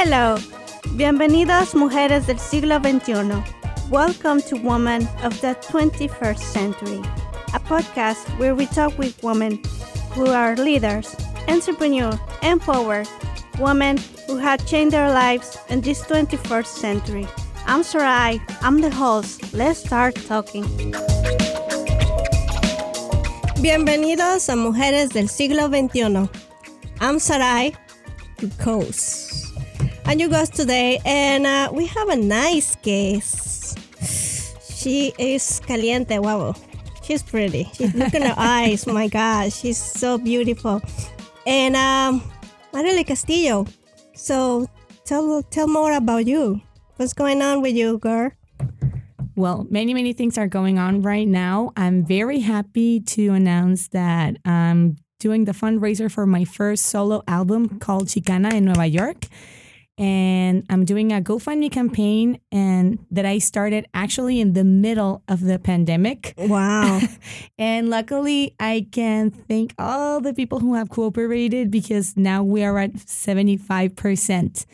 Hello, bienvenidas mujeres del siglo XXI. Welcome to Women of the 21st Century, a podcast where we talk with women who are leaders, entrepreneurs, empowered women who have changed their lives in this 21st century. I'm Sarai, I'm the host. Let's start talking. Bienvenidos a Mujeres del siglo XXI. I'm Sarai, your host. And you guys today, and uh, we have a nice case. She is caliente, wow. She's pretty. She's, look at her eyes, my God, she's so beautiful. And um, Castillo. So tell tell more about you. What's going on with you, girl? Well, many, many things are going on right now. I'm very happy to announce that I'm doing the fundraiser for my first solo album called Chicana in Nueva York and I'm doing a GoFundMe campaign and that I started actually in the middle of the pandemic. Wow. and luckily I can thank all the people who have cooperated because now we are at 75%.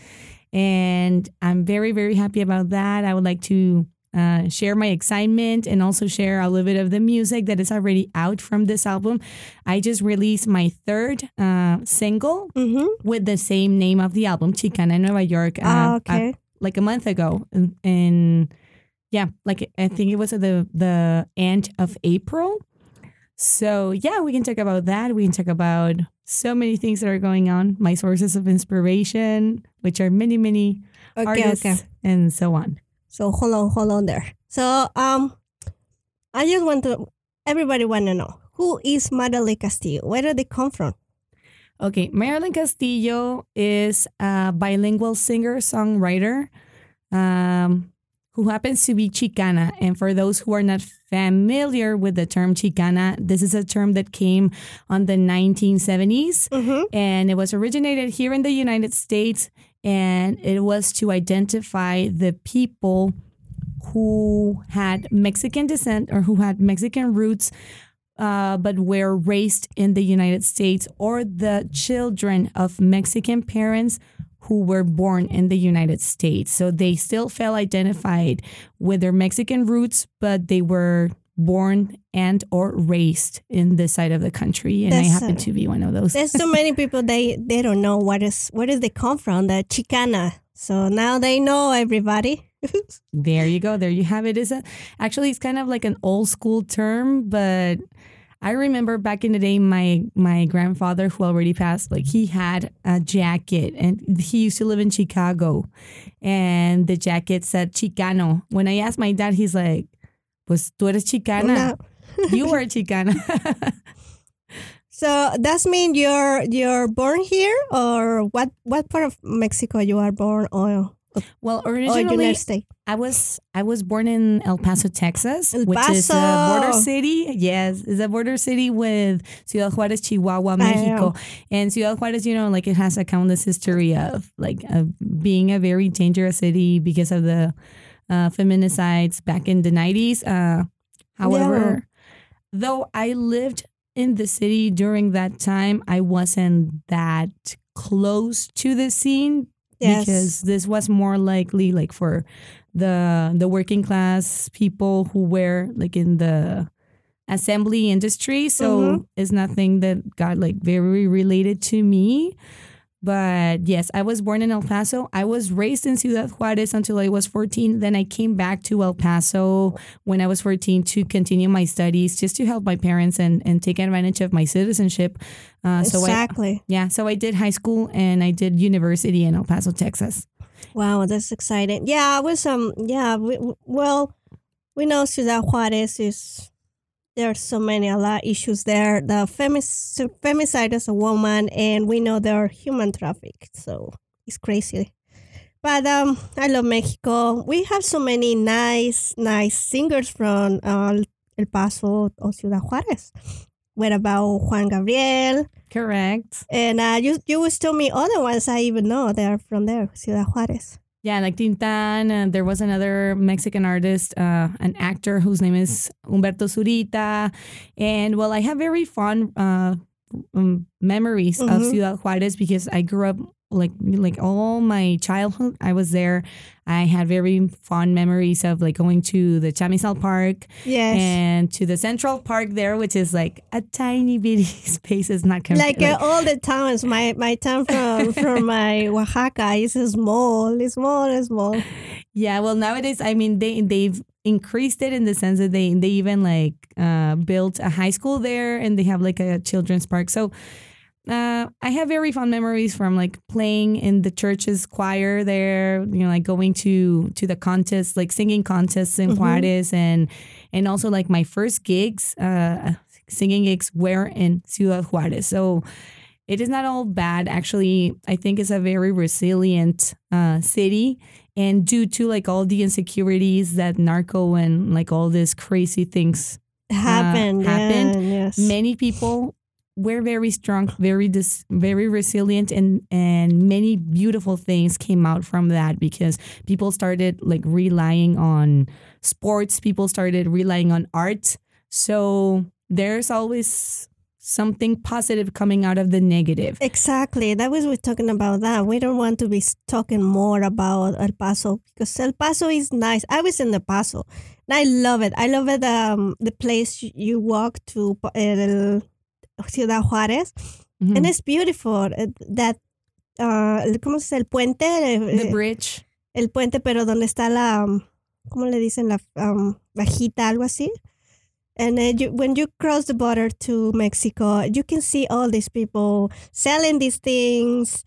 And I'm very, very happy about that. I would like to uh, share my excitement and also share a little bit of the music that is already out from this album. I just released my third uh, single Mm-hmm. with the same name of the album, Chicana Nueva York, uh, Ah, okay. uh, like a month ago. And, and yeah, like I think it was at the, the end of April. So yeah, we can talk about that. We can talk about so many things that are going on, my sources of inspiration, which are many, many Okay, artists okay. and so on. So hold on, hold on there. So um, I just want to. Everybody want to know who is Mariely Castillo. Where did they come from? Okay, Marilyn Castillo is a bilingual singer songwriter um, who happens to be Chicana. And for those who are not familiar with the term Chicana, this is a term that came on the 1970s Mm-hmm. and it was originated here in the United States. And it was to identify the people who had Mexican descent or who had Mexican roots, uh, but were raised in the United States, or the children of Mexican parents who were born in the United States. So they still felt identified with their Mexican roots, but they were born and or raised in this side of the country and i happen to be one of those There's so many people they they don't know what is where does they come from the Chicana. So now they know everybody. There you go. There you have it. Is a actually it's kind of like an old school term, but I remember back in the day my my grandfather who already passed, like he had a jacket and he used to live in Chicago and the jacket said Chicano. When I asked my dad, he's like, Pues tú eres Chicana. No. You are Chicana. So does mean you're you're born here or what what part of Mexico you are born or well, or originally? I was I was born in El Paso, Texas, El which is a border city. Yes, it's a border city with Ciudad Juárez, Chihuahua, Mexico, and Ciudad Juárez. You know, like it has a countless history of like of being a very dangerous city because of the uh, feminicides back in the nineties. Uh, however, though I lived in the city during that time, I wasn't that close to the scene Yes. because this was more likely like for the the working class people who were like in the assembly industry so Mhm. it's nothing that got like very related to me but yes i was born in el paso i was raised in ciudad juarez until i was 14 then i came back to el paso when i was 14 to continue my studies just to help my parents and, and take advantage of my citizenship uh, so I, exactly. yeah, so I did high school and I did university in El Paso, Texas. Wow, that's exciting. Yeah, I was um yeah, we, well, we know Ciudad Juarez is there are so many a lot of issues there. The femic- femicide as a woman and we know there are human traffic. So it's crazy. But um I love Mexico. We have so many nice nice singers from uh, El Paso or Ciudad Juarez. What about Juan Gabriel? Correct. And uh, you you was tell me other ones I even know they're from there, Ciudad Juarez. Yeah, like Tin Tan. Uh, there was another Mexican artist, uh, an actor whose name is Humberto Zurita. And well, I have very fond uh, um, memories of Mhm. Ciudad Juarez because I grew up like like all my childhood. I was there. I had very fond memories of like going to the Chamizal Park Yes. and to the Central Park there, which is like a tiny bitty space. It's not com- like uh, all the towns, my my town from from my Oaxaca is small, it's small, it's small. Yeah, well, nowadays, I mean, they they've increased it in the sense that they they even like uh, built a high school there, and they have like a children's park. So. Uh, I have very fond memories from like playing in the church's choir there, you know, like going to to the contests, like singing contests in Mhm. Juarez, and and also like my first gigs, uh, singing gigs were in Ciudad Juarez. So it is not all bad. Actually, I think it's a very resilient uh, city. And due to like all the insecurities that narco and like all these crazy things, Happened, happened. yeah, yes. many people were very strong, very dis- very resilient, and and many beautiful things came out from that because people started like relying on sports. People started relying on art. So there's always something positive coming out of the negative. Exactly. That was we talking about that. We don't want to be talking more about El Paso because El Paso is nice. I was in El Paso and I love it. I love it. Um, the place you- you walk to el Ciudad Juárez Mhm. and it's beautiful. Uh, That uh, ¿cómo se dice? El puente. the eh, bridge. el puente, pero donde está la, um, ¿cómo le dicen? La um, bajita, algo así. And uh, you, when you cross the border to Mexico, you can see all these people selling these things.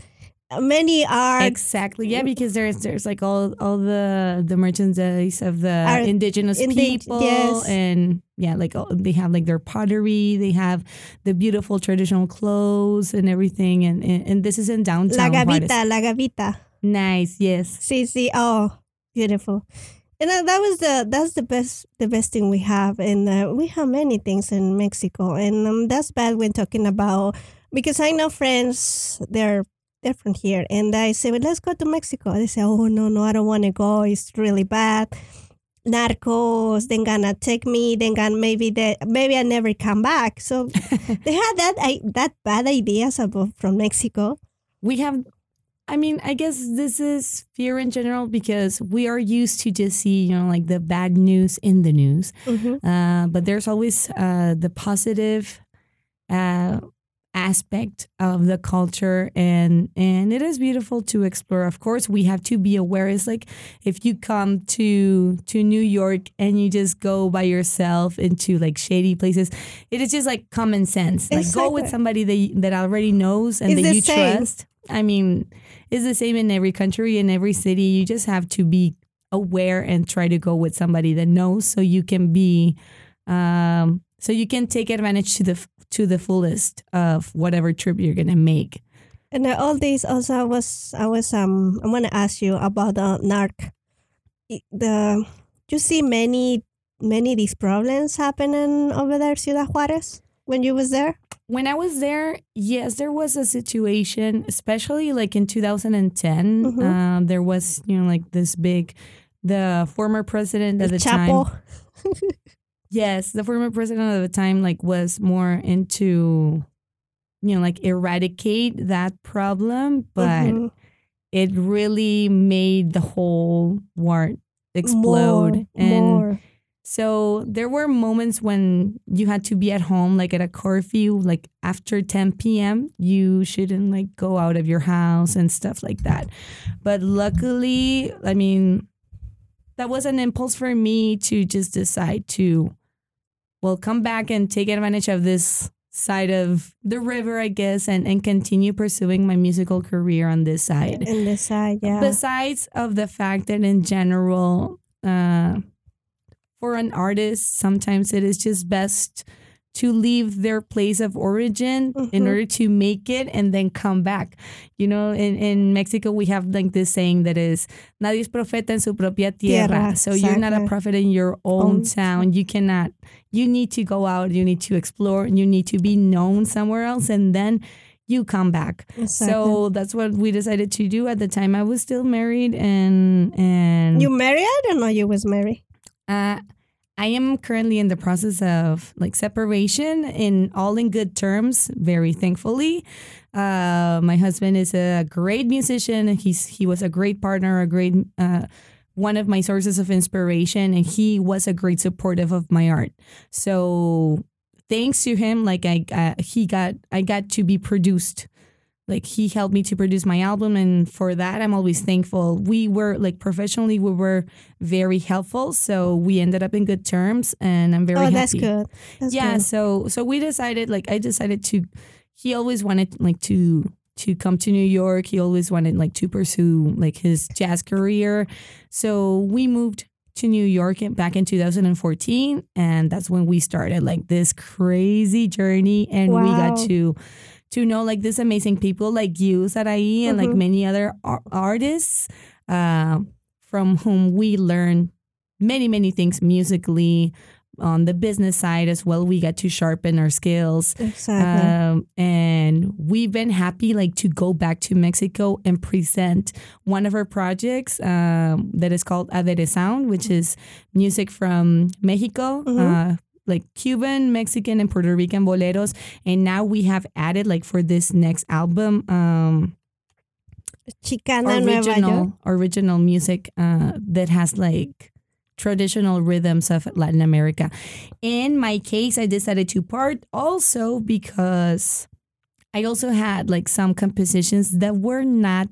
Many are Exactly. Yeah, because there's there's like all all the the merchandise of the indigenous indi- people yes. and yeah, like all, they have like their pottery, they have the beautiful traditional clothes and everything and and, and this is in la downtown Juarez. gavita, la gavita. Nice. Yes. Sí, sí. Oh, beautiful. And uh, that was the that's the best the best thing we have, and uh, we have many things in Mexico, and um, that's bad when talking about because I know friends they're they're from here, and I say, well, let's go to Mexico. They say, oh no no, I don't want to go. It's really bad. Narcos, then gonna take me, then gonna maybe that maybe I never come back. So they had that I, that bad ideas about from Mexico. We have I mean, I guess this is fear in general because we are used to just see, you know, like the bad news in the news. Mhm. Uh, but there's always uh, the positive uh, aspect of the culture, and and it is beautiful to explore. Of course, we have to be aware. It's like if you come to to New York and you just go by yourself into like shady places, it is just like common sense. Like go with Exactly. somebody that that already knows and It's that you same. trust. I mean, it's the same in every country, in every city. You just have to be aware and try to go with somebody that knows so you can be um so you can take advantage to the to the fullest of whatever trip you're gonna make And uh, all these also I was I was um I want to ask you about the narc. The you see many many these problems happening over there, Ciudad Juarez, when you was there. when i was there yes there was a situation especially like in 2010 Mhm. um, there was you know like this big the former president at the time Chapo. Yes, the former president at the time like was more into you know like eradicate that problem, but Mhm. it really made the whole war explode More, and more. so there were moments when you had to be at home like at a curfew like after 10 p.m. you shouldn't like go out of your house and stuff like that. But luckily, I mean that was an impulse for me to just decide to well come back and take advantage of this side of the river i guess and, and continue pursuing my musical career on this side in the side, yeah. besides of the fact that in general uh, for an artist sometimes it is just best to leave their place of origin in Mhm. order to make it and then come back you know in, in mexico we have like this saying that is nadie es profeta en su propia tierra, Tierra, so you're not a prophet in your own Own town you cannot you need to go out you need to explore you need to be known somewhere else and then you come back Exactly. so that's what we decided to do at the time. I was still married and and you married? I don't know you was married. uh, I am currently in the process of like separation in all in good terms, very thankfully. Uh, my husband is a great musician. He's he was a great partner, a great uh, one of my sources of inspiration, and he was a great supportive of my art. So thanks to him, like I uh, he got I got to be produced like he helped me to produce my album and for that i'm always thankful. We were like professionally we were very helpful so we ended up in good terms and i'm very oh, happy. that's good. That's yeah good. so so we decided like i decided to he always wanted like to to come to new york. He always wanted like to pursue like his jazz career. So we moved to New York back in 2014 and that's when we started like this crazy journey and we got to to know like these amazing people like you Sarai and like Mhm. many other ar- artists uh, from whom we learn many many things musically on the business side as well we get to sharpen our skills Exactly. um, and we've been happy like to go back to Mexico and present one of our projects um, that is called Adere Sound, which is music from Mexico, Mhm. uh, like Cuban, Mexican, and Puerto Rican boleros. And now we have added like for this next album, um, Chicana original original music uh, that has like traditional rhythms of Latin America. In my case, I decided to part also because I also had like some compositions that were not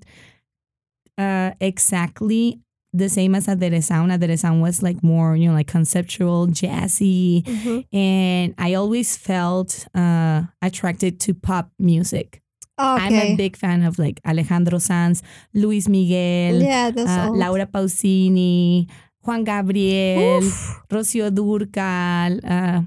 uh, exactly the same as Adere Sound. Adere Sound was like more, you know, like conceptual, jazzy. Mhm. And I always felt uh, attracted to pop music. I'm a big fan of like Alejandro Sanz, Luis Miguel, yeah, that's uh. Laura Pausini, Juan Gabriel, Oof. Rocío Durcal. Uh,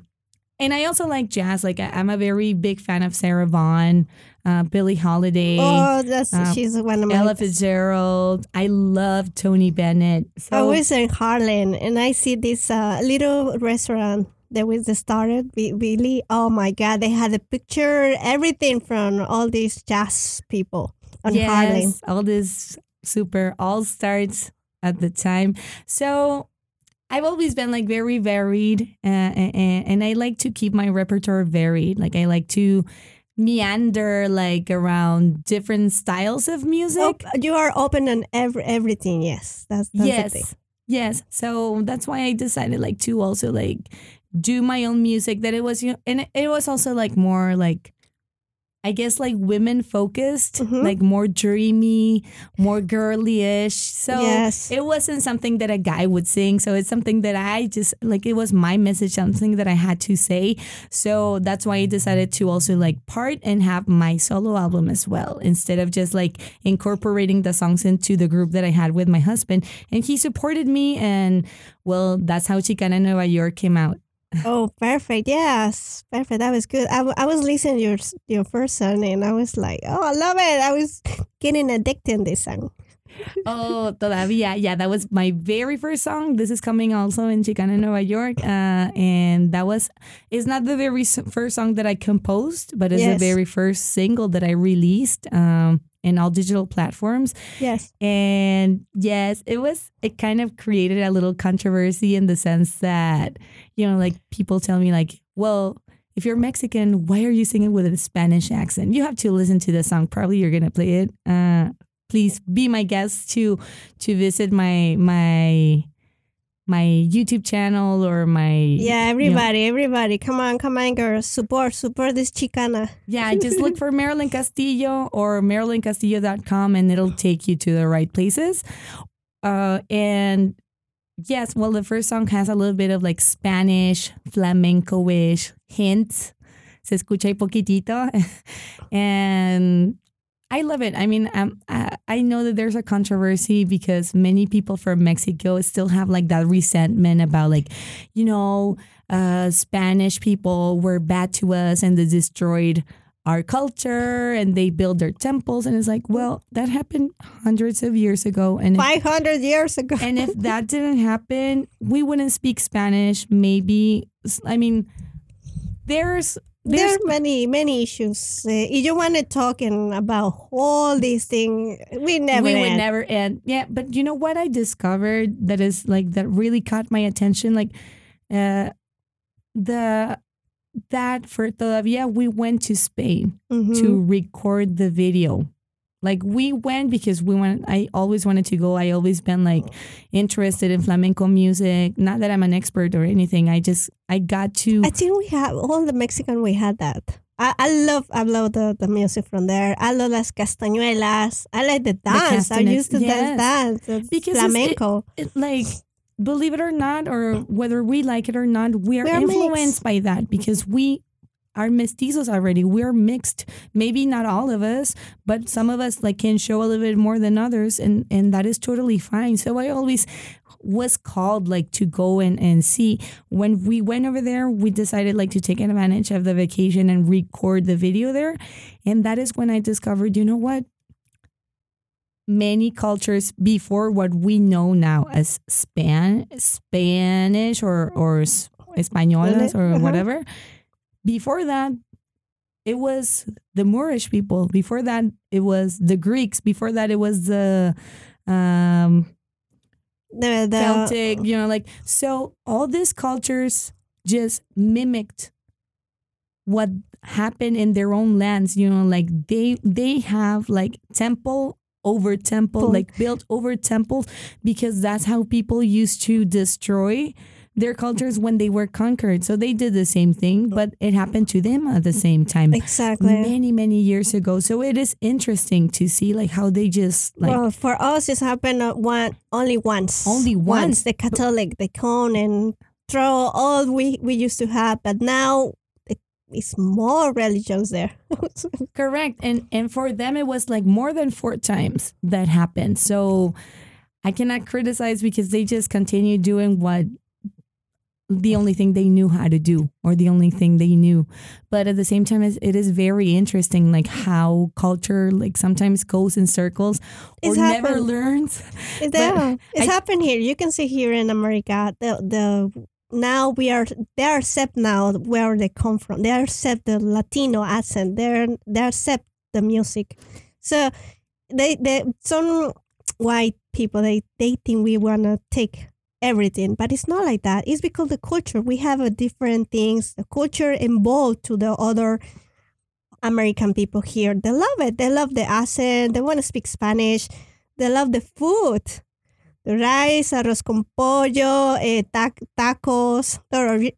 and I also like jazz. Like I- I'm a very big fan of Sarah Vaughan, uh, Billie Holiday, Oh, that's um, she's one of my. Ella Fitzgerald. I love Tony Bennett. So I was in Harlem and I see this uh, little restaurant that was started. Really, oh my God, they had a picture, everything from all these jazz people on yes, Harlem. all this super all starts at the time. So I've always been like very varied, uh, and, and I like to keep my repertoire varied. Like I like to meander like around different styles of music. Op- you are open on every, everything. Yes, that's, that's the yes, thing. yes. So that's why I decided like to also like do my own music. That it was you know, and it was also like more like. I guess like women focused, Mhm. like more dreamy, more girly-ish. So Yes. it wasn't something that a guy would sing. So it's something that I just like it was my message, something that I had to say. So that's why I decided to also like part and have my solo album as well, instead of just like incorporating the songs into the group that I had with my husband. And he supported me and well, that's how Chicana Nueva York came out. Oh, perfect. Yes, perfect. That was good. I, w- I was listening to your your first song and I was like, oh, I love it. I was getting addicted to this song. Oh, todavía. Yeah, that was my very first song. This is coming also in Chicana, Nueva York. Uh, and that was, it's not the very first song that I composed, but it's Yes. the very first single that I released um, in all digital platforms. Yes. And yes, it was, it kind of created a little controversy in the sense that, you know, like people tell me, like, well, if you're Mexican, why are you singing with a Spanish accent? You have to listen to the song. Probably you're gonna play it. Uh, please be my guest to to visit my my my YouTube channel or my Yeah, you know- everybody, everybody. Come on, come on, girls. Support, support this Chicana. yeah, just look for Marilyn Castillo or marilyncastillo.com and it'll take you to the right places. Uh, and yes, well, the first song has a little bit of like Spanish, flamenco-ish hints. Se escucha ahí poquitito. and I love it. I mean, um, I, I know that there's a controversy because many people from Mexico still have like that resentment about like, you know, uh, Spanish people were bad to us and they destroyed our culture and they build their temples. And it's like, well, that happened hundreds of years ago. And if, 500 years ago. and if that didn't happen, we wouldn't speak Spanish. Maybe, I mean, there's there there's are many, many issues. Uh, if you want to talk and about all these things, we never we would never end. Yeah, but you know what I discovered that is like that really caught my attention? Like uh, the that for todavía we went to Spain Mhm. to record the video. Like we went because we went. I always wanted to go. I always been like interested in flamenco music. Not that I'm an expert or anything. I just I got to. I think we have all the Mexican. We had that. I, I love I love the, the music from there. I love las castañuelas. I like the dance. I used to yes. dance dance. It's Because it's- it- flamenco. it, like believe it or not or whether we like it or not we are We influenced mixed. by that because we are mestizos already. We're mixed. Maybe not all of us but some of us like can show a little bit more than others and and that is totally fine. So i always was called like to go and, and see. When we went over there we decided like to take advantage of the vacation and record the video there and that is when i discovered you know what many cultures before what we know now as Span Spanish or or españolas or Uh-huh. whatever. Before that, it was the Moorish people. Before that, it was the Greeks. Before that, it was the um, The, the Celtic. You know, like so. All these cultures just mimicked what happened in their own lands. You know, like they they have like temple over temple, like built over temples, because that's how people used to destroy their cultures when they were conquered. So they did the same thing, but it happened to them at the same time. exactly. Many, many years ago. So it is interesting to see like how they just like well, for us, it's happened uh, one only once. Only once. The Catholic, the cone and throw all we we used to have, but now it, it's more religions there. Correct. And and for them it was like more than four times that happened. So I cannot criticize because they just continue doing what the only thing they knew how to do or the only thing they knew. But at the same time it is very interesting like how culture like sometimes goes in circles or It's never happened. learns. It's there. It's I- happened here. You can see here in America the the now we are they are accept now where they come from. They accept the Latino accent. They're they accept the music. So they they some white people they they think we wanna take everything, but it's not like that. It's because the culture we have a different things. The culture involved to the other American people here. They love it. They love the accent. They want to speak Spanish. They love the food. Rice, arroz con pollo, eh, tac- tacos,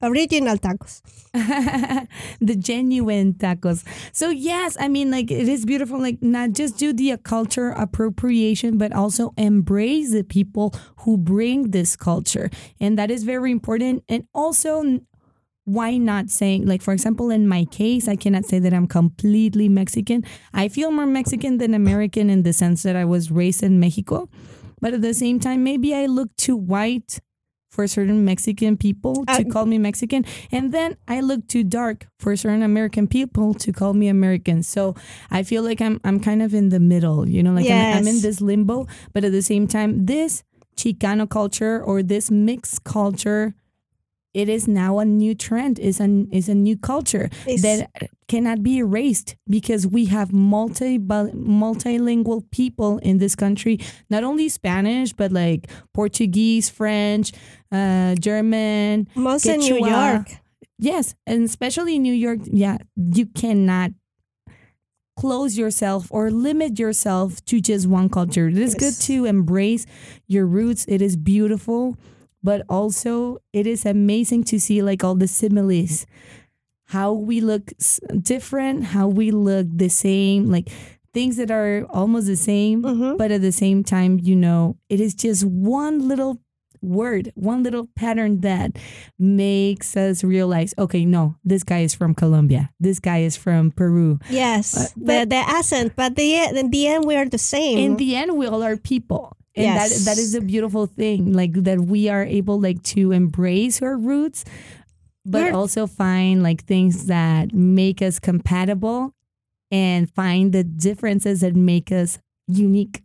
original tacos. the genuine tacos. So yes, I mean like it is beautiful like not just do the culture appropriation but also embrace the people who bring this culture. And that is very important and also why not saying like for example in my case I cannot say that I'm completely Mexican. I feel more Mexican than American in the sense that I was raised in Mexico. But at the same time maybe I look too white for certain Mexican people to Uh, call me Mexican. And then I look too dark for certain American people to call me American. So I feel like I'm I'm kind of in the middle, you know, like I'm, I'm in this limbo. But at the same time, this Chicano culture or this mixed culture, it is now a new trend. is an is a new culture It's- that cannot be erased because we have multi multilingual people in this country. Not only Spanish, but like Portuguese, French, uh, German, Most in New York. Yes, and especially in New York, yeah, you cannot close yourself or limit yourself to just one culture. It is good to embrace your roots. It is beautiful, but also it is amazing to see like all the similes, how we look different, how we look the same, like things that are almost the same, Mhm. but at the same time, you know, it is just one little word, one little pattern that makes us realize, okay, no, this guy is from Colombia. This guy is from Peru. Yes, Uh, the, but- the accent, but the, in the end, we are the same. In the end, we all are people. And that that is a beautiful thing, like that we are able like to embrace our roots, but We're- also find like things that make us compatible and find the differences that make us unique.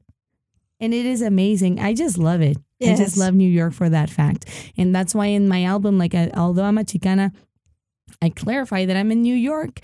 And it is amazing. I just love it. I just love New York for that fact. And that's why in my album, like, I, although I'm a Chicana, I clarify that I'm in New York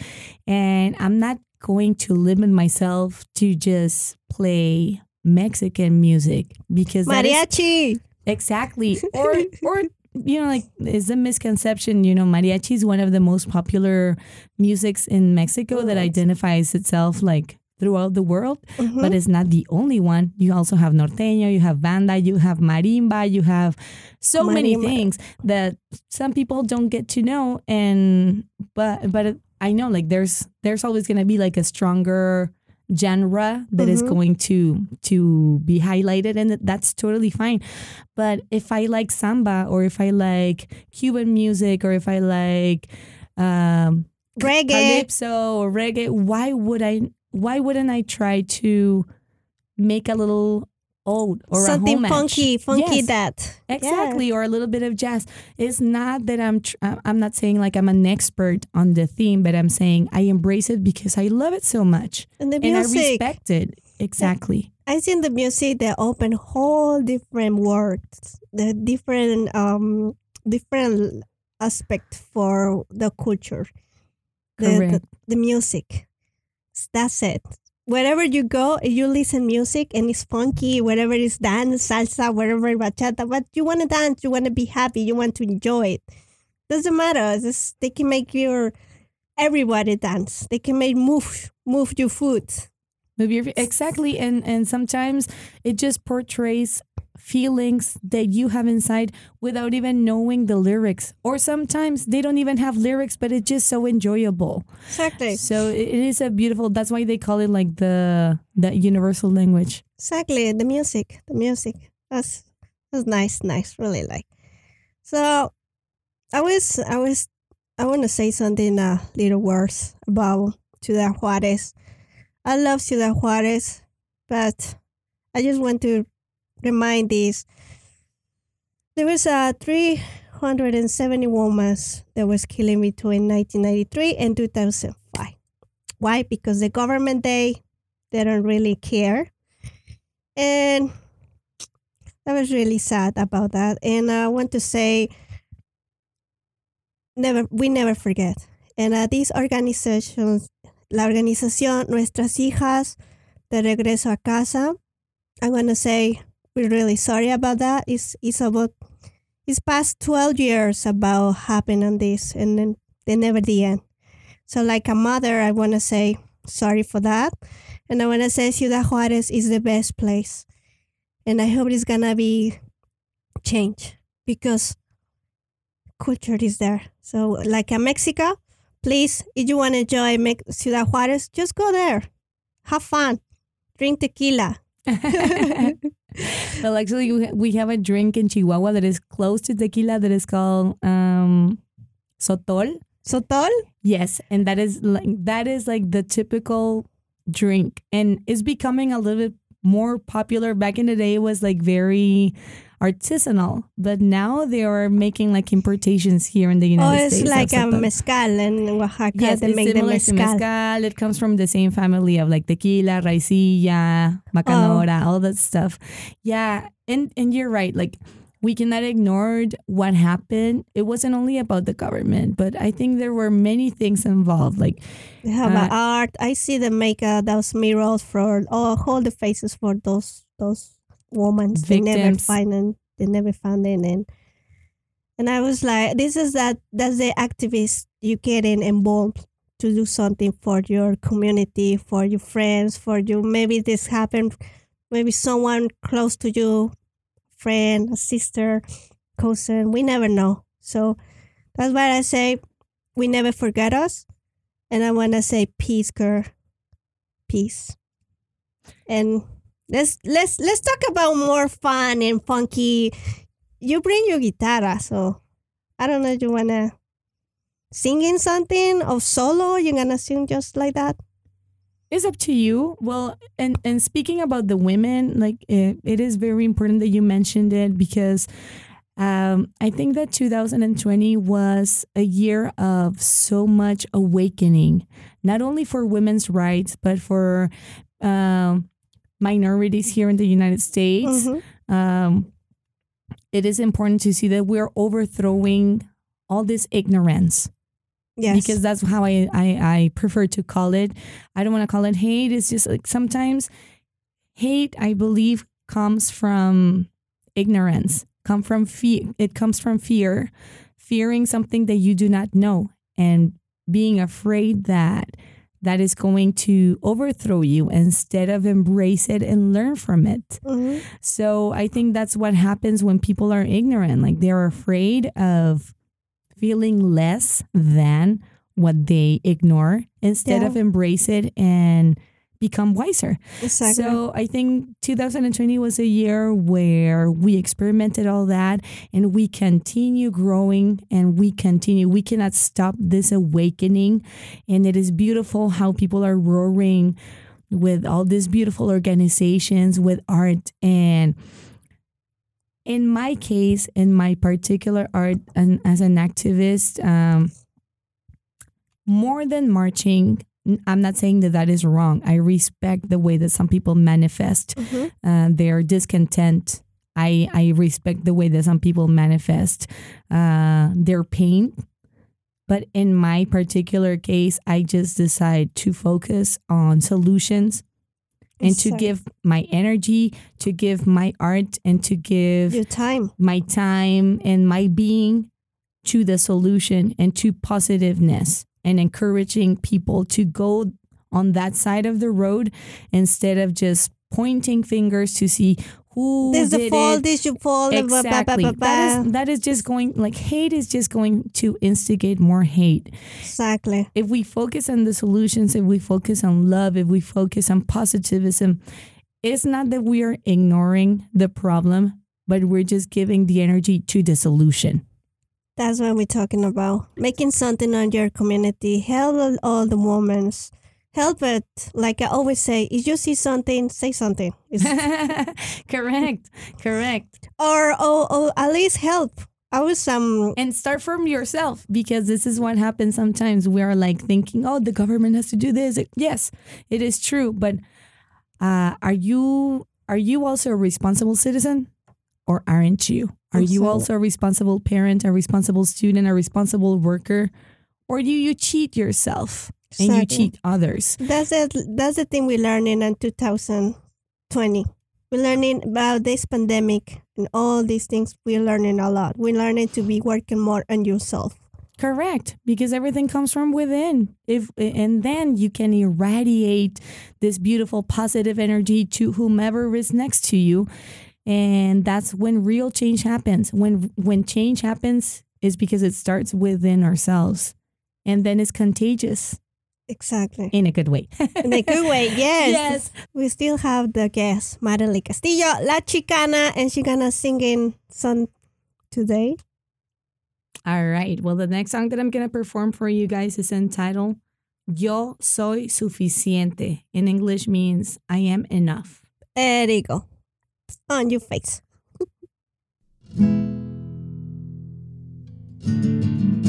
and I'm not going to limit myself to just play Mexican music because is- Mariachi. exactly or or you know, like it's a misconception. You know, mariachi is one of the most popular musics in Mexico that Right. identifies itself like throughout the world, Mhm. but it's not the only one. You also have norteño, you have banda, you have marimba, you have so many things that some people don't get to know. And but but I know like there's there's always gonna be like a stronger genre that is Mhm. going to to be highlighted and that's totally fine but if i like samba or if i like cuban music or if i like um reggae. calypso or reggae why would i why wouldn't i try to make a little ode or Something funky, funky Yes. that. Yeah. Exactly, or a little bit of jazz. It's not that I'm. Tr- uh, I'm not saying like I'm an expert on the theme, but I'm saying I embrace it because I love it so much And the and I music. respect it. Exactly. I think the music they open whole different worlds, the different um different aspect for the culture, the, the Correct. the music. That's it. Wherever you go, you listen music and it's funky. Wherever it's dance, salsa, wherever bachata, but you want to dance, you want to be happy, you want to enjoy it. Doesn't matter. Just, they can make your everybody dance. They can make move move your foot. Move your exactly, and and sometimes it just portrays feelings that you have inside without even knowing the lyrics, or sometimes they don't even have lyrics, but it's just so enjoyable. Exactly. So it is a beautiful. That's why they call it like the the universal language. Exactly, the music, the music. That's that's nice, nice, really like. So, I was, I was, I want to say something, uh, little worse about Ciudad Juarez. I love Ciudad Juarez, but I just want to remind this. There was a 370 women that was killed between 1993 and 2005. Why? Because the government they they don't really care and I was really sad about that. And I want to say, never, we never forget. And uh, these organizations, la organización Nuestras Hijas de Regreso a Casa, I'm to say we're really sorry about that. It's, it's about, it's past 12 years about happening on this and then they never the end. So like a mother, I want to say sorry for that. And I want to say Ciudad Juarez is the best place. And I hope it's to be change because culture is there. So, like a Mexico, please, if you want to enjoy Ciudad Juarez, just go there. Have fun. Drink tequila. well, actually, we- we have a drink in Chihuahua that is close to tequila that is called um, sotol. Sotol? Yes, and that is like that is like the typical drink, and it's becoming a little bit more popular. Back in the day, was like very artisanal, but now they are making like importations here in the Oh, United it's States. of like a mezcal in Oaxaca. Yes, they make the mezcal. mezcal. It comes from the same family of like tequila, raicilla, oh. bacanora, all that stuff. Yeah, and and you're right. Like we cannot ignore what happened. It wasn't only about the government, but I think there were many things involved. Like have Uh, art. I see them make uh, those murals for all, all the faces for those those women. Victims. They never find them. They never found them. And, and I was like, this is that that's the activist you getting involved to do something for your community, for your friends, for you. Maybe this happened. Maybe someone close to you, friend, a sister, cousin. We never know. So that's why I say we never forget us. And I want to say peace, girl. Peace. And let's let's let's talk about more fun and funky. You bring your guitar, so I don't know. You wanna singing something or solo? You gonna sing just like that? It's up to you. Well, and and speaking about the women, like it, it is very important that you mentioned it because um, I think that 2020 was a year of so much awakening, not only for women's rights but for um, minorities here in the United States. Mhm. Um, it is important to see that we're overthrowing all this ignorance Yes. because that's how I, I I prefer to call it. I don't want to call it hate. It's just like sometimes hate I believe comes from ignorance come from fear. It comes from fear, fearing something that you do not know and being afraid that that is going to overthrow you instead of embrace it and learn from it. Mhm. So I think that's what happens when people are ignorant. Like they're afraid of feeling less than what they ignore instead Yeah. of embrace it and become wiser. Exactly. So I think 2020 was a year where we experimented all that and we continue growing and we continue. We cannot stop this awakening. And it is beautiful how people are roaring with all these beautiful organizations with art and in my case in my particular art and as an activist um, more than marching I'm not saying that that is wrong. I respect the way that some people manifest Mhm. uh, their discontent. I, I respect the way that some people manifest uh, their pain. But in my particular case i just decide to focus on solutions and to give my energy to give my art and to give your time. my time and my being to the solution and to positiveness and encouraging people to go on that side of the road instead of just pointing fingers to see who This did the fall, it. this you fall. blah, blah, blah, Exactly. blah, That is that is just going like hate is just going to instigate more hate Exactly. if we focus on the solutions, if we focus on love, if we focus on positivism, it's not that we are ignoring the problem, but we're just giving the energy to the solution. That's what we're talking about. Making something on your community. Help all the women. Help it. Like I always say, if you see something, say something. Correct, correct. or, or, or at least help. I was um And start from yourself because this is what happens sometimes. We are like thinking, oh, the government has to do this. Yes, it is true. But uh, are you are you also a responsible citizen or aren't you? Are you Also- also a responsible parent, a responsible student, a responsible worker? Or do you cheat yourself and you cheat others? that's it that's the thing we're learning in uh, 2020. We're learning about this pandemic and all these things. We're learning a lot. We're learning to be working more on yourself. Correct, because everything comes from within. If and then you can irradiate this beautiful positive energy to whomever is next to you, and that's when real change happens. When when change happens is because it starts within ourselves, and then it's contagious Exactly. in a good way. In a good way, yes. Yes. We still have the guest, Marily Castillo, La Chicana, and she's gonna sing in some today. All right. Well, the next song that I'm gonna perform for you guys is entitled "Yo soy suficiente." In English, means I am enough. There you go. On your face.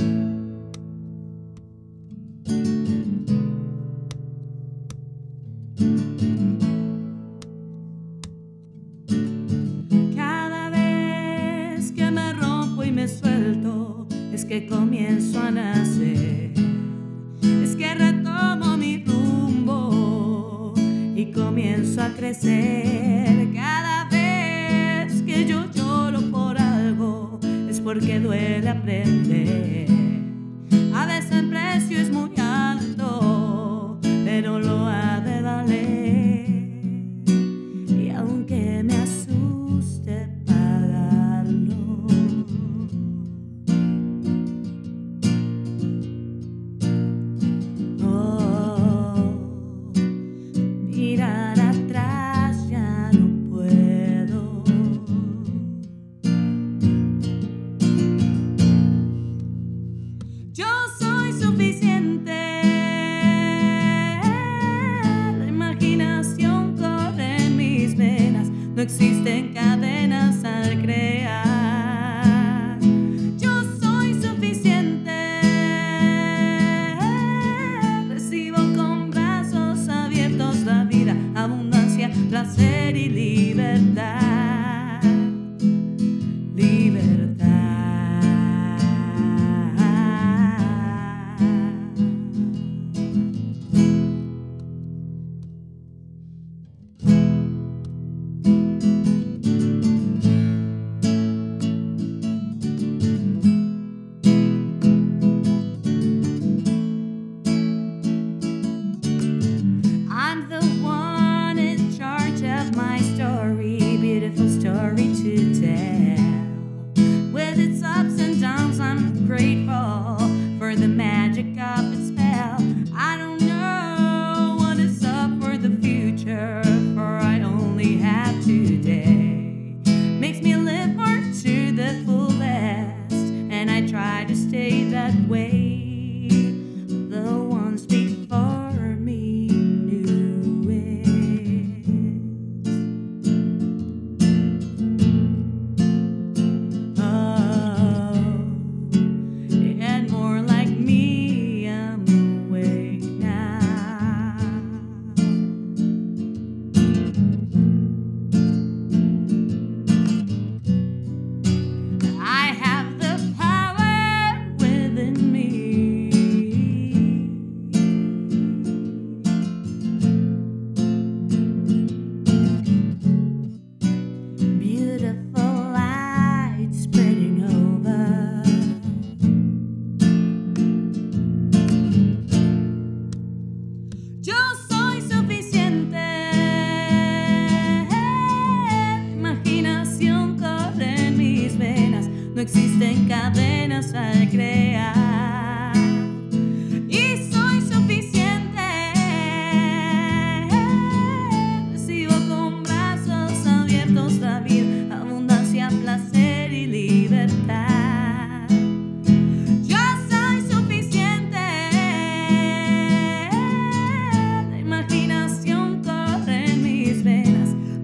suelto, es que comienzo a nacer. Es que retomo mi rumbo y comienzo a crecer. Cada vez que yo lloro por algo, es porque duele aprender. A veces precio es muy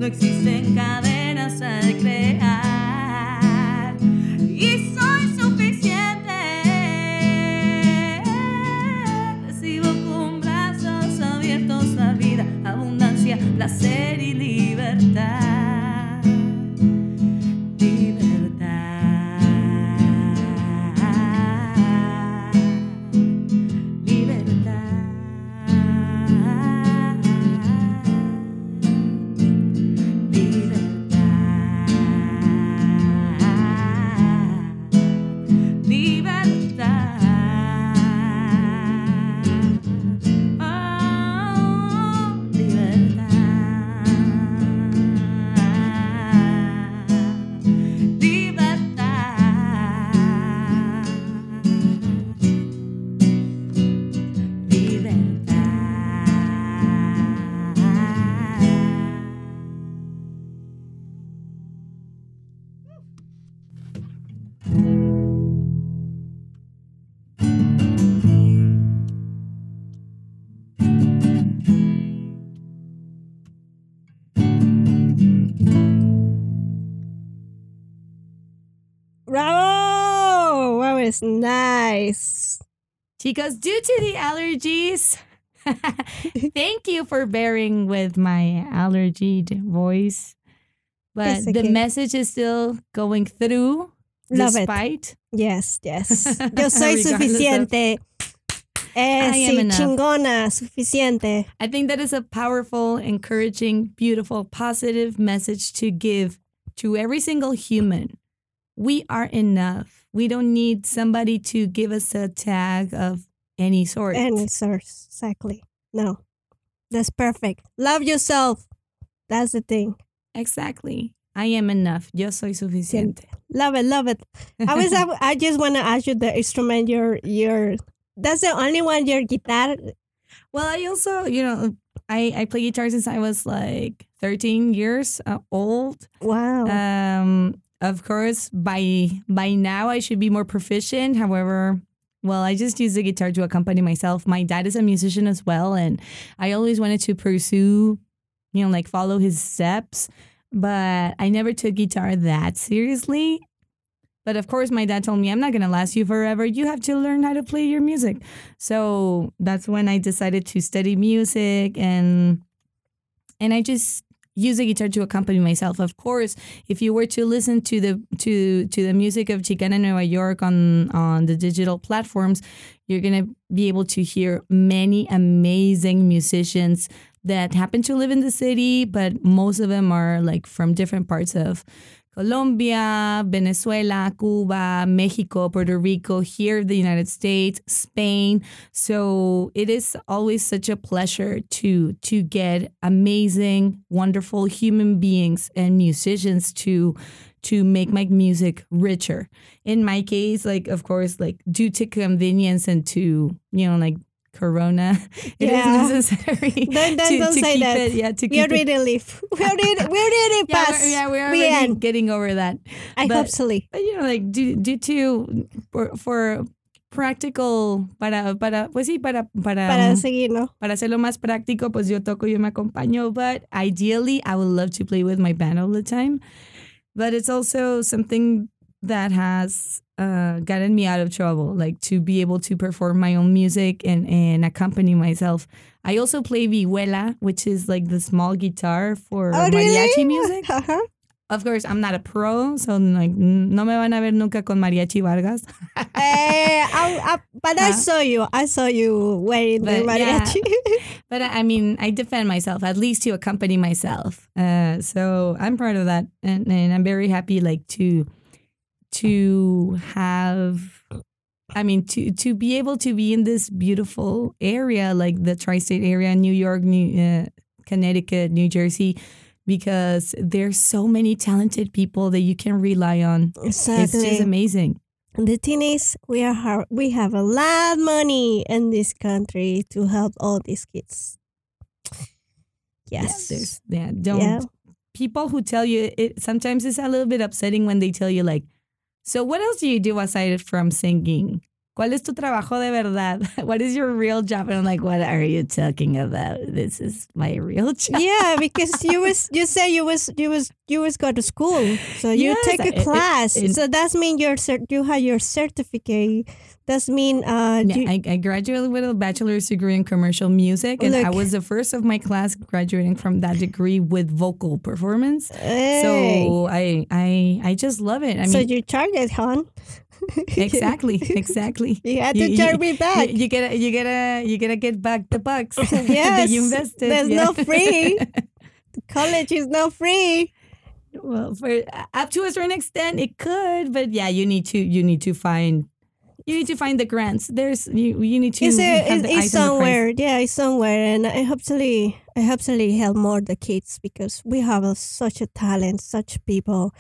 existen cadenas al crear. Was nice. Chicos, due to the allergies, thank you for bearing with my allergied voice. But the okay. message is still going through Love it. Yes, yes. Yo soy suficiente. Eh, I am sí, enough. chingona, suficiente. I think that is a powerful, encouraging, beautiful, positive message to give to every single human. We are enough. We don't need somebody to give us a tag of any sort. Any source, exactly. No, that's perfect. Love yourself. That's the thing. exactly. I am enough. Yo soy suficiente. Love it, love it. I was. I, I just want to ask you the instrument. Your your. That's the only one. Your guitar. Well, I also, you know, I, I play guitar since I was like 13 years uh, old. Wow. Um, of course, by by now I should be more proficient. However, well, I just use the guitar to accompany myself. My dad is a musician as well, and I always wanted to pursue, you know, like follow his steps. But I never took guitar that seriously. But of course, my dad told me, I'm not going to last you forever. You have to learn how to play your music. So that's when I decided to study music and and I just use a guitar to accompany myself. Of course, if you were to listen to the to to the music of Chicana Nueva York on on the digital platforms, you're gonna be able to hear many amazing musicians that happen to live in the city, but most of them are like from different parts of Colombia, Venezuela, Cuba, Mexico, Puerto Rico, here the United States, Spain. So it is always such a pleasure to to get amazing, wonderful human beings and musicians to to make my music richer. In my case, like of course, like due to convenience and to you know like Corona, it is Yeah. necessary Don't, don't, to, don't to say keep that. it. Yeah, to we keep it. live. We already, we already Yeah, we're, yeah, we're We already end. getting over that. I but- hope so. But you know, like due, due to for, for practical para para pues sí para para Para seguir, ¿no? para hacerlo más práctico, pues yo toco, yo me acompaño. But ideally, I would love to play with my band all the time. But it's also something that has uh, gotten me out of trouble, like to be able to perform my own music and, and accompany myself. I also play vihuela, which is like the small guitar for Oh, mariachi really? music. Uh-huh. Of course, I'm not a pro, so like no me van a ver nunca con mariachi Vargas. Eh, I, I, but I saw you. I saw you wearing the But, yeah. mariachi. But I I mean, I defend myself at least to accompany myself. Uh, so I'm proud of that, and, and I'm very happy, like to to have. I mean, to to be able to be in this beautiful area, like the tri-state area, New York, New uh, Connecticut, New Jersey, because there's so many talented people that you can rely on. It's just amazing. The thing is, we are we have a lot of money in this country to help all these kids. Yes. there's yeah. Don't Yeah. people who tell you it sometimes it's a little bit upsetting when they tell you like, so what else do you do aside from singing? ¿Cuál es tu trabajo de verdad? What is your real job? And I'm like, what are you talking about? This is my real job. yeah, because you was you say you was you was you was go to school, so you Yes, take a it- class. it- so that's mean your you have your certificate. That's mean uh Yeah, you, I, I graduated with a bachelor's degree in commercial music, and I was the first of my class graduating from that degree with vocal performance. hey. So I I I just love it. I mean, so you target, hon. Exactly, exactly. You had to You- you- charge me back. You, you gotta, you gotta, you gotta get back the bucks that Yes, you invested. there's yeah. no free. College is not free. well, for up to a certain extent, it could, but yeah, you need to, you need to find, you need to find the grants. There's, you, you need to. It's, a, it's, it's eyes on the prize. somewhere. Yeah, it's somewhere, and I hopefully, I hopefully help more the kids because we have a, such a talent, such people,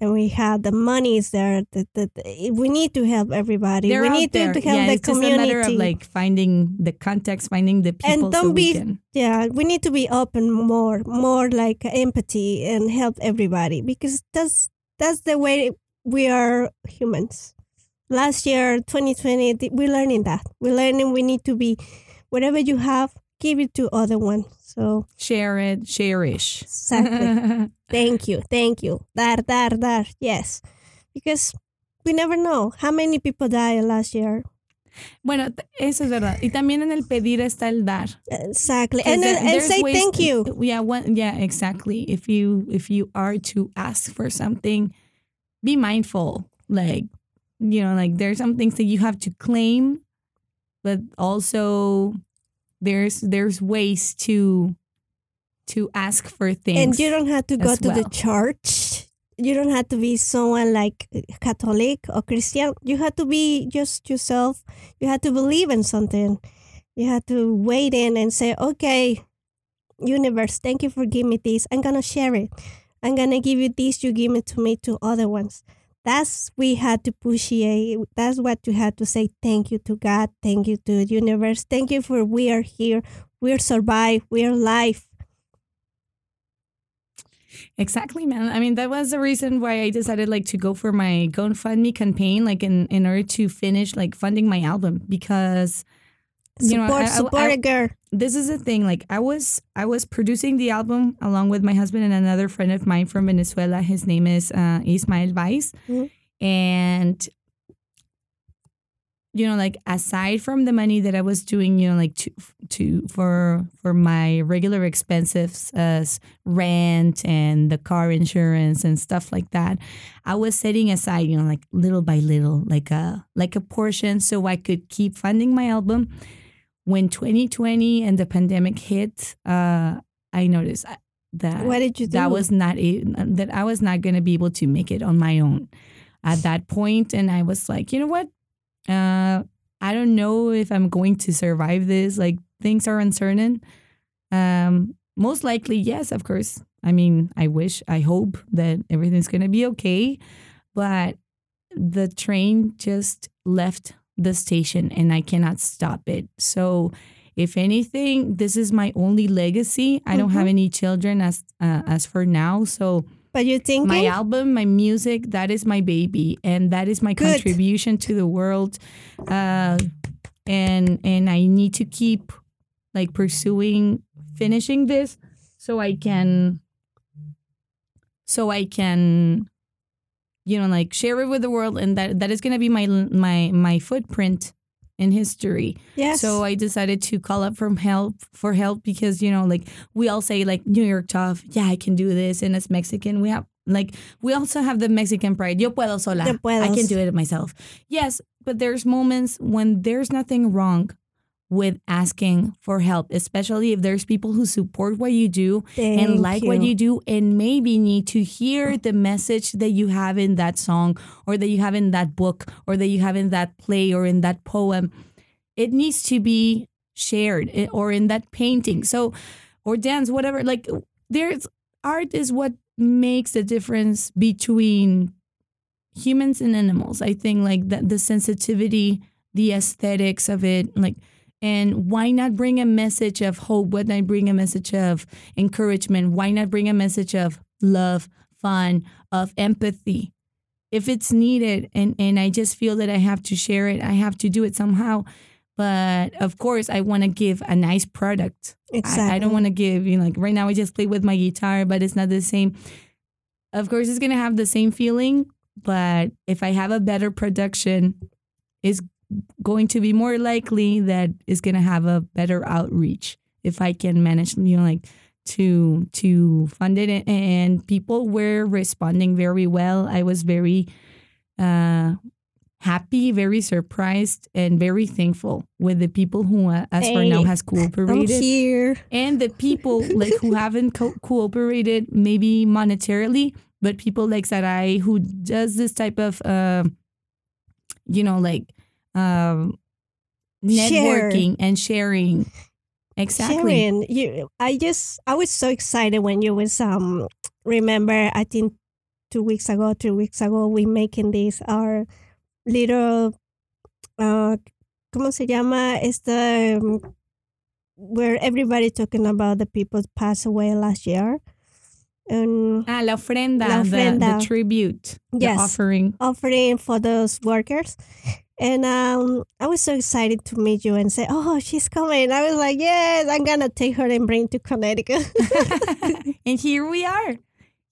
and we have the monies there. The, the, the- eh, we need to help everybody. They're we need to, to help yeah, the it's just community. a matter of like finding the context, finding the people. And don't so we be- can- yeah, we need to be open more, more like empathy and help everybody because that's that's the way we are humans. Last year, 2020, we're learning that. We're learning we need to be, whatever you have, give it to other one. So share it, cherish. exactly. thank you, thank you. Dar, dar, dar. Yes, because we never know how many people died last year. bueno, eso es verdad. Y también en el pedir está el dar. Exactly, and there- and say ways- thank you. Yeah, one, yeah, exactly. If you if you are to ask for something, be mindful. Like, you know, like there's some things that you have to claim, but also there's there's ways to to ask for things. And you don't have to go to the church. You don't have to be someone like uh, Catholic or Christian. You have to be just yourself. You have to believe in something. You have to wait in and say, okay, universe, thank you for giving me this. I'm going to share it. I'm going to give you this. You give it to me to other ones. That's we had to appreciate. That's what you had to say. Thank you to God. Thank you to the universe. Thank you for we are here. We're survive. We're alive. Exactly, man. I mean, that was the reason why I decided like to go for my GoFundMe campaign, like in, in order to finish like funding my album because you know, I- I- support I- a girl. this is the thing. Like I was I was producing the album along with my husband and another friend of mine from Venezuela. His name is uh, Ismael Weiss, Mhm. and you know, like aside from the money that I was doing, you know, like to to for for my regular expenses as rent and the car insurance and stuff like that, I was setting aside, you know, like little by little, like a like a portion, so I could keep funding my album. When 2020 and the pandemic hit, uh, I noticed that What did you do? that was not a, that I was not going to be able to make it on my own at that point and I was like, you know what? Uh I don't know if I'm going to survive this. Like things are uncertain. Um most likely yes, of course. I mean, I wish, I hope that everything's going to be okay, but the train just left the station and I cannot stop it. So if anything, this is my only legacy. I don't have Mhm. any children as uh, as for now, so But you think my album, my music, that is my baby, and that is my Good. contribution to the world. Uh, and and I need to keep like pursuing finishing this so I can so I can you know like share it with the world and that that is going to be my my my footprint in history. yes. So I decided to call up from help for help because you know, like we all say, like New York tough, yeah, I can do this, and as Mexican, we have like we also have the Mexican pride. Yo puedo sola. Yo. I can do it myself. Yes, but there's moments when there's nothing wrong with asking for help, especially if there's people who support what you do and Thank like what you. do and maybe need to hear oh. the message that you have in that song or that you have in that book or that you have in that play or in that poem. It needs to be shared eh, or in that painting. So or dance whatever like there's art is what makes the difference between humans and animals. I think like that the sensitivity the aesthetics of it like and why not bring a message of hope? Why not bring a message of encouragement? Why not bring a message of love fun of empathy? If it's needed and and i just feel that i have to share it i have to do it somehow. But of course i want to give a nice product. Exactly. I, I don't want to give you know, like right now I just play with my guitar, but it's not the same. Of course, it's gonna have the same feeling, but if I have a better production, it's going to be more likely that it's gonna have a better outreach if I can manage, you know, like to to fund it. And- people were responding very well. I was very uh, happy, very surprised, and very thankful with the people who, uh, as for now, Hey, has I'm cooperated here. and the people like who haven't co- cooperated maybe monetarily but people like sarai who does this type of uh, you know like um Share. networking and sharing exactly Sharon, you, I just, I was so excited when you was, um, remember, I think two weeks ago, three weeks ago, we making this, our little, uh, ¿cómo se llama? Este, um, where everybody talking about the people passed away last year. And ah la ofrenda, La the- The, ofrenda. tribute the offering offering for those workers. And um, I was so excited to meet you and say, "Oh, she's coming!" I was like, "Yes, I'm gonna take her and bring to Connecticut." and here we are.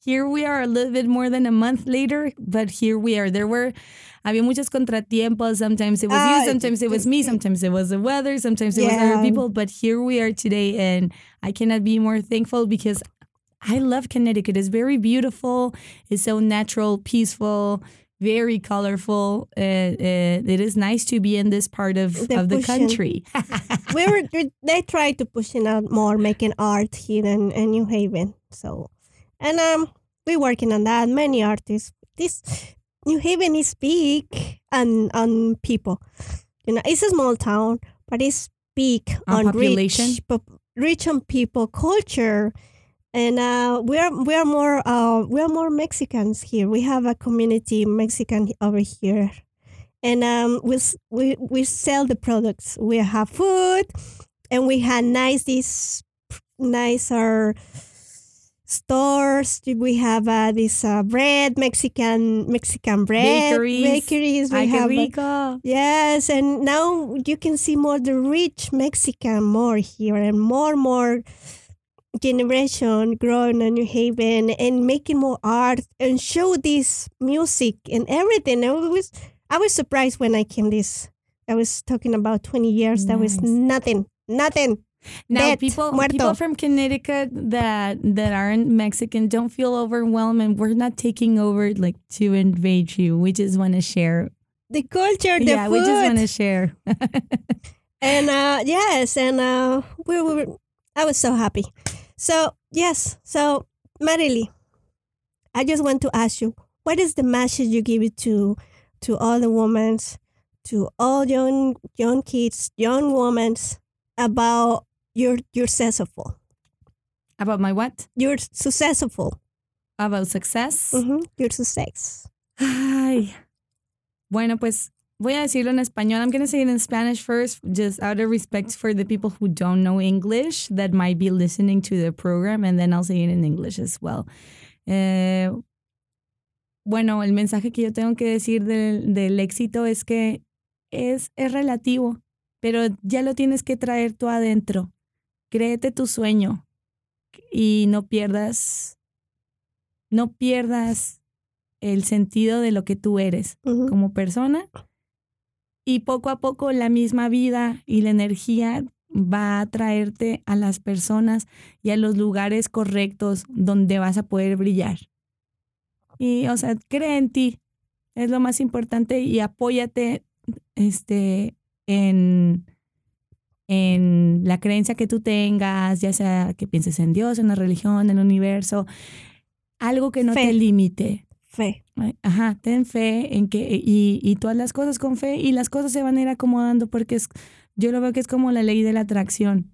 Here we are a little bit more than a month later, but here we are. There were había muchos contratiempos. Sometimes it was Ah, you, sometimes it was me, sometimes it was the weather, sometimes it was other people. But here we are today, and I cannot be more thankful because I love Connecticut. It's very beautiful. It's so natural, peaceful, very colorful. Uh, uh, it is nice to be in this part of, They're of the country. we were they tried to pushing out more, making art here in, in New Haven. So, and um, we're working on that. Many artists. This New Haven is big on on people. You know, it's a small town, but it's big On on, population? rich, pop- rich on people, culture, and uh, we're we're more uh, we're more Mexicans here. We have a community Mexican over here, and um, we we we sell the products. We have food, and we have nice these nicer stores. We have uh, this uh, bread, Mexican Mexican bread Bakeries. bakeries. We have uh. Yes, and now you can see more the rich Mexican more here and more more generation growing in New Haven and making more art and show this music and everything. I was I was surprised when I came this. I was talking about twenty years. That was nothing, nothing. Now, Dead, people muerto. people from Connecticut that that aren't Mexican don't feel overwhelmed, and we're not taking over like to invade you. We just want to share. The culture, the yeah, food, we just want to share. and uh, yes, and uh, we were. I was so happy. So yes, so Marily, I just want to ask you, what is the message you give it to to all the women, to all young young kids, young women about your your successful, About my what? your successful, About success. Mhm, your success. Ay. Bueno, pues voy a decirlo en español. I'm going to say it in Spanish first, just out of respect for the people who don't know English that might be listening to the program, and then I'll say it in English as well. Eh, bueno, el mensaje que yo tengo que decir del, del éxito es que es, es relativo, pero ya lo tienes que traer tú adentro. Créete tu sueño y no pierdas, no pierdas el sentido de lo que tú eres como persona y poco a poco la misma vida y la energía va a traerte a las personas y a los lugares correctos donde vas a poder brillar. Y, o sea, cree en ti, es lo más importante y apóyate este, en, en la creencia que tú tengas, ya sea que pienses en Dios, en la religión, en el universo, algo que no Fe. te limite. Fe. Ajá, ten fe en que, y, y todas las cosas con fe, y las cosas se van a ir acomodando porque es, yo lo veo que es como la ley de la atracción.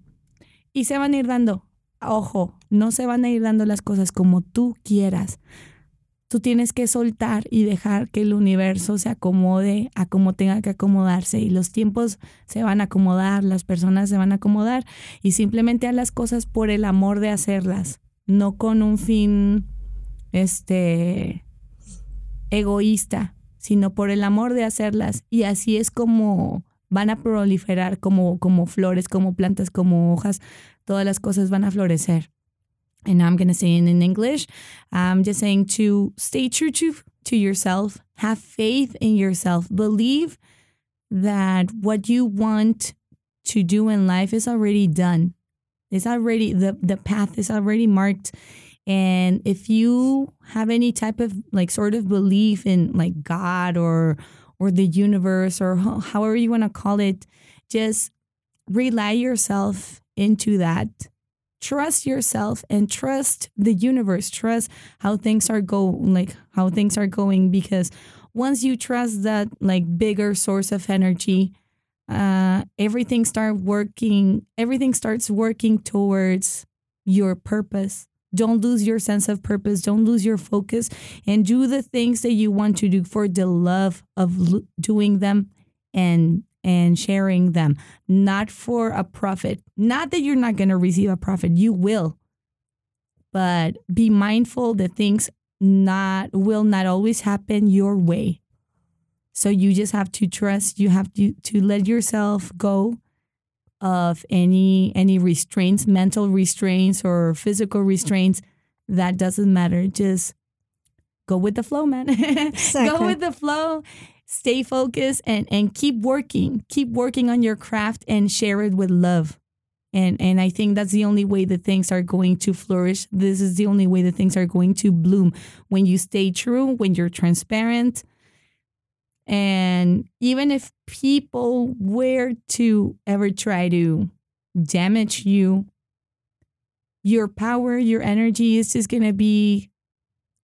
Y se van a ir dando. Ojo, no se van a ir dando las cosas como tú quieras. Tú tienes que soltar y dejar que el universo se acomode a como tenga que acomodarse. Y los tiempos se van a acomodar, las personas se van a acomodar. Y simplemente haz las cosas por el amor de hacerlas, no con un fin, este, egoísta, sino por el amor de hacerlas. Y así es como van a proliferar como, como flores, como plantas, como hojas. Todas las cosas van a florecer. And I'm going to say it in English. I'm just saying to stay true to, to yourself, have faith in yourself, believe that what you want to do in life is already done. It's already, the, the path is already marked. And if you have any type of like sort of belief in like God or or the universe or however you want to call it, just rely yourself into that. Trust yourself and trust the universe. Trust how things are go like how things are going because once you trust that like bigger source of energy, uh, everything start working. Everything starts working towards your purpose. Don't lose your sense of purpose. Don't lose your focus and do the things that you want to do for the love of doing them and and sharing them, not for a profit. Not that you're not going to receive a profit, you will. But be mindful that things not will not always happen your way. So you just have to trust, you have to to let yourself go of any any restraints, mental restraints or physical restraints. That doesn't matter. Just go with the flow, man. go with the flow. Stay focused and and keep working. Keep working on your craft and share it with love. And and I think that's the only way that things are going to flourish. This is the only way that things are going to bloom when you stay true, when you're transparent. And even if people were to ever try to damage you, your power, your energy is just gonna be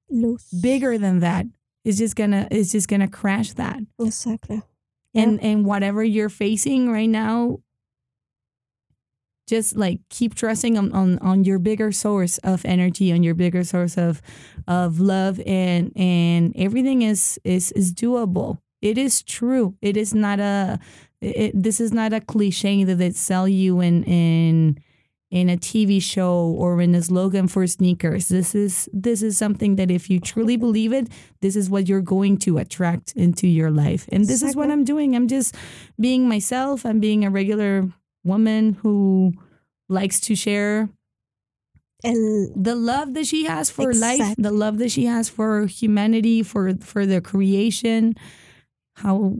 Lose. bigger than that. It's just gonna it's just gonna crash that. Exactly. And and whatever you're facing right now, just like keep trusting on, on on your bigger source of energy, on your bigger source of of love and and everything is is is doable. It is true. It is not a it, this is not a cliche that they sell you in in in a TV show or in a slogan for sneakers. This is this is something that if you truly believe it, this is what you're going to attract into your life. And this is what I'm doing. I'm just being myself. I'm being a regular woman who likes to share and the love that she has for life, the love that she has for humanity, for for the creation, how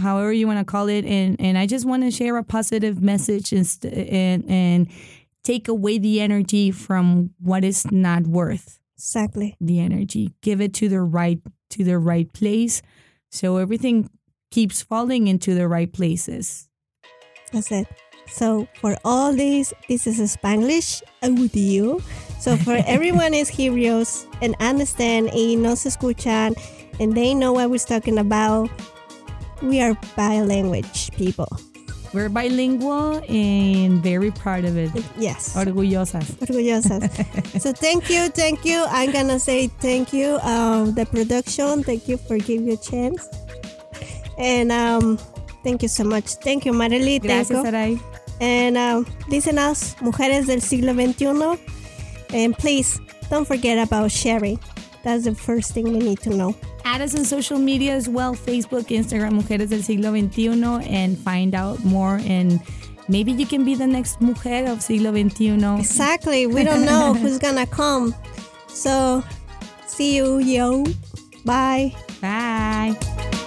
however you want to call it, and and I just want to share a positive message and st- and and take away the energy from what is not worth exactly. the energy. Give it to the right to the right place, so everything keeps falling into the right places. That's it. So for all this, this is Spanglish audio. So for everyone is curious and understand y nos escuchan and they know what we're talking about, we are bilingual people. We're bilingual and very proud of it. Yes. Orgullosas. Orgullosas. so thank you, thank you. I'm gonna say thank you, um, the production. Thank you for giving you a chance. And um, thank you so much. Thank you, Marily. Gracias, you. Sarai. And um, listen us, Mujeres del Siglo XXI. And please don't forget about sharing. That's the first thing we need to know. Add us on social media as well Facebook, Instagram, Mujeres del Siglo XXI, and find out more. And maybe you can be the next mujer of Siglo XXI. Exactly. We don't know who's gonna come. So see you, yo. Bye. Bye.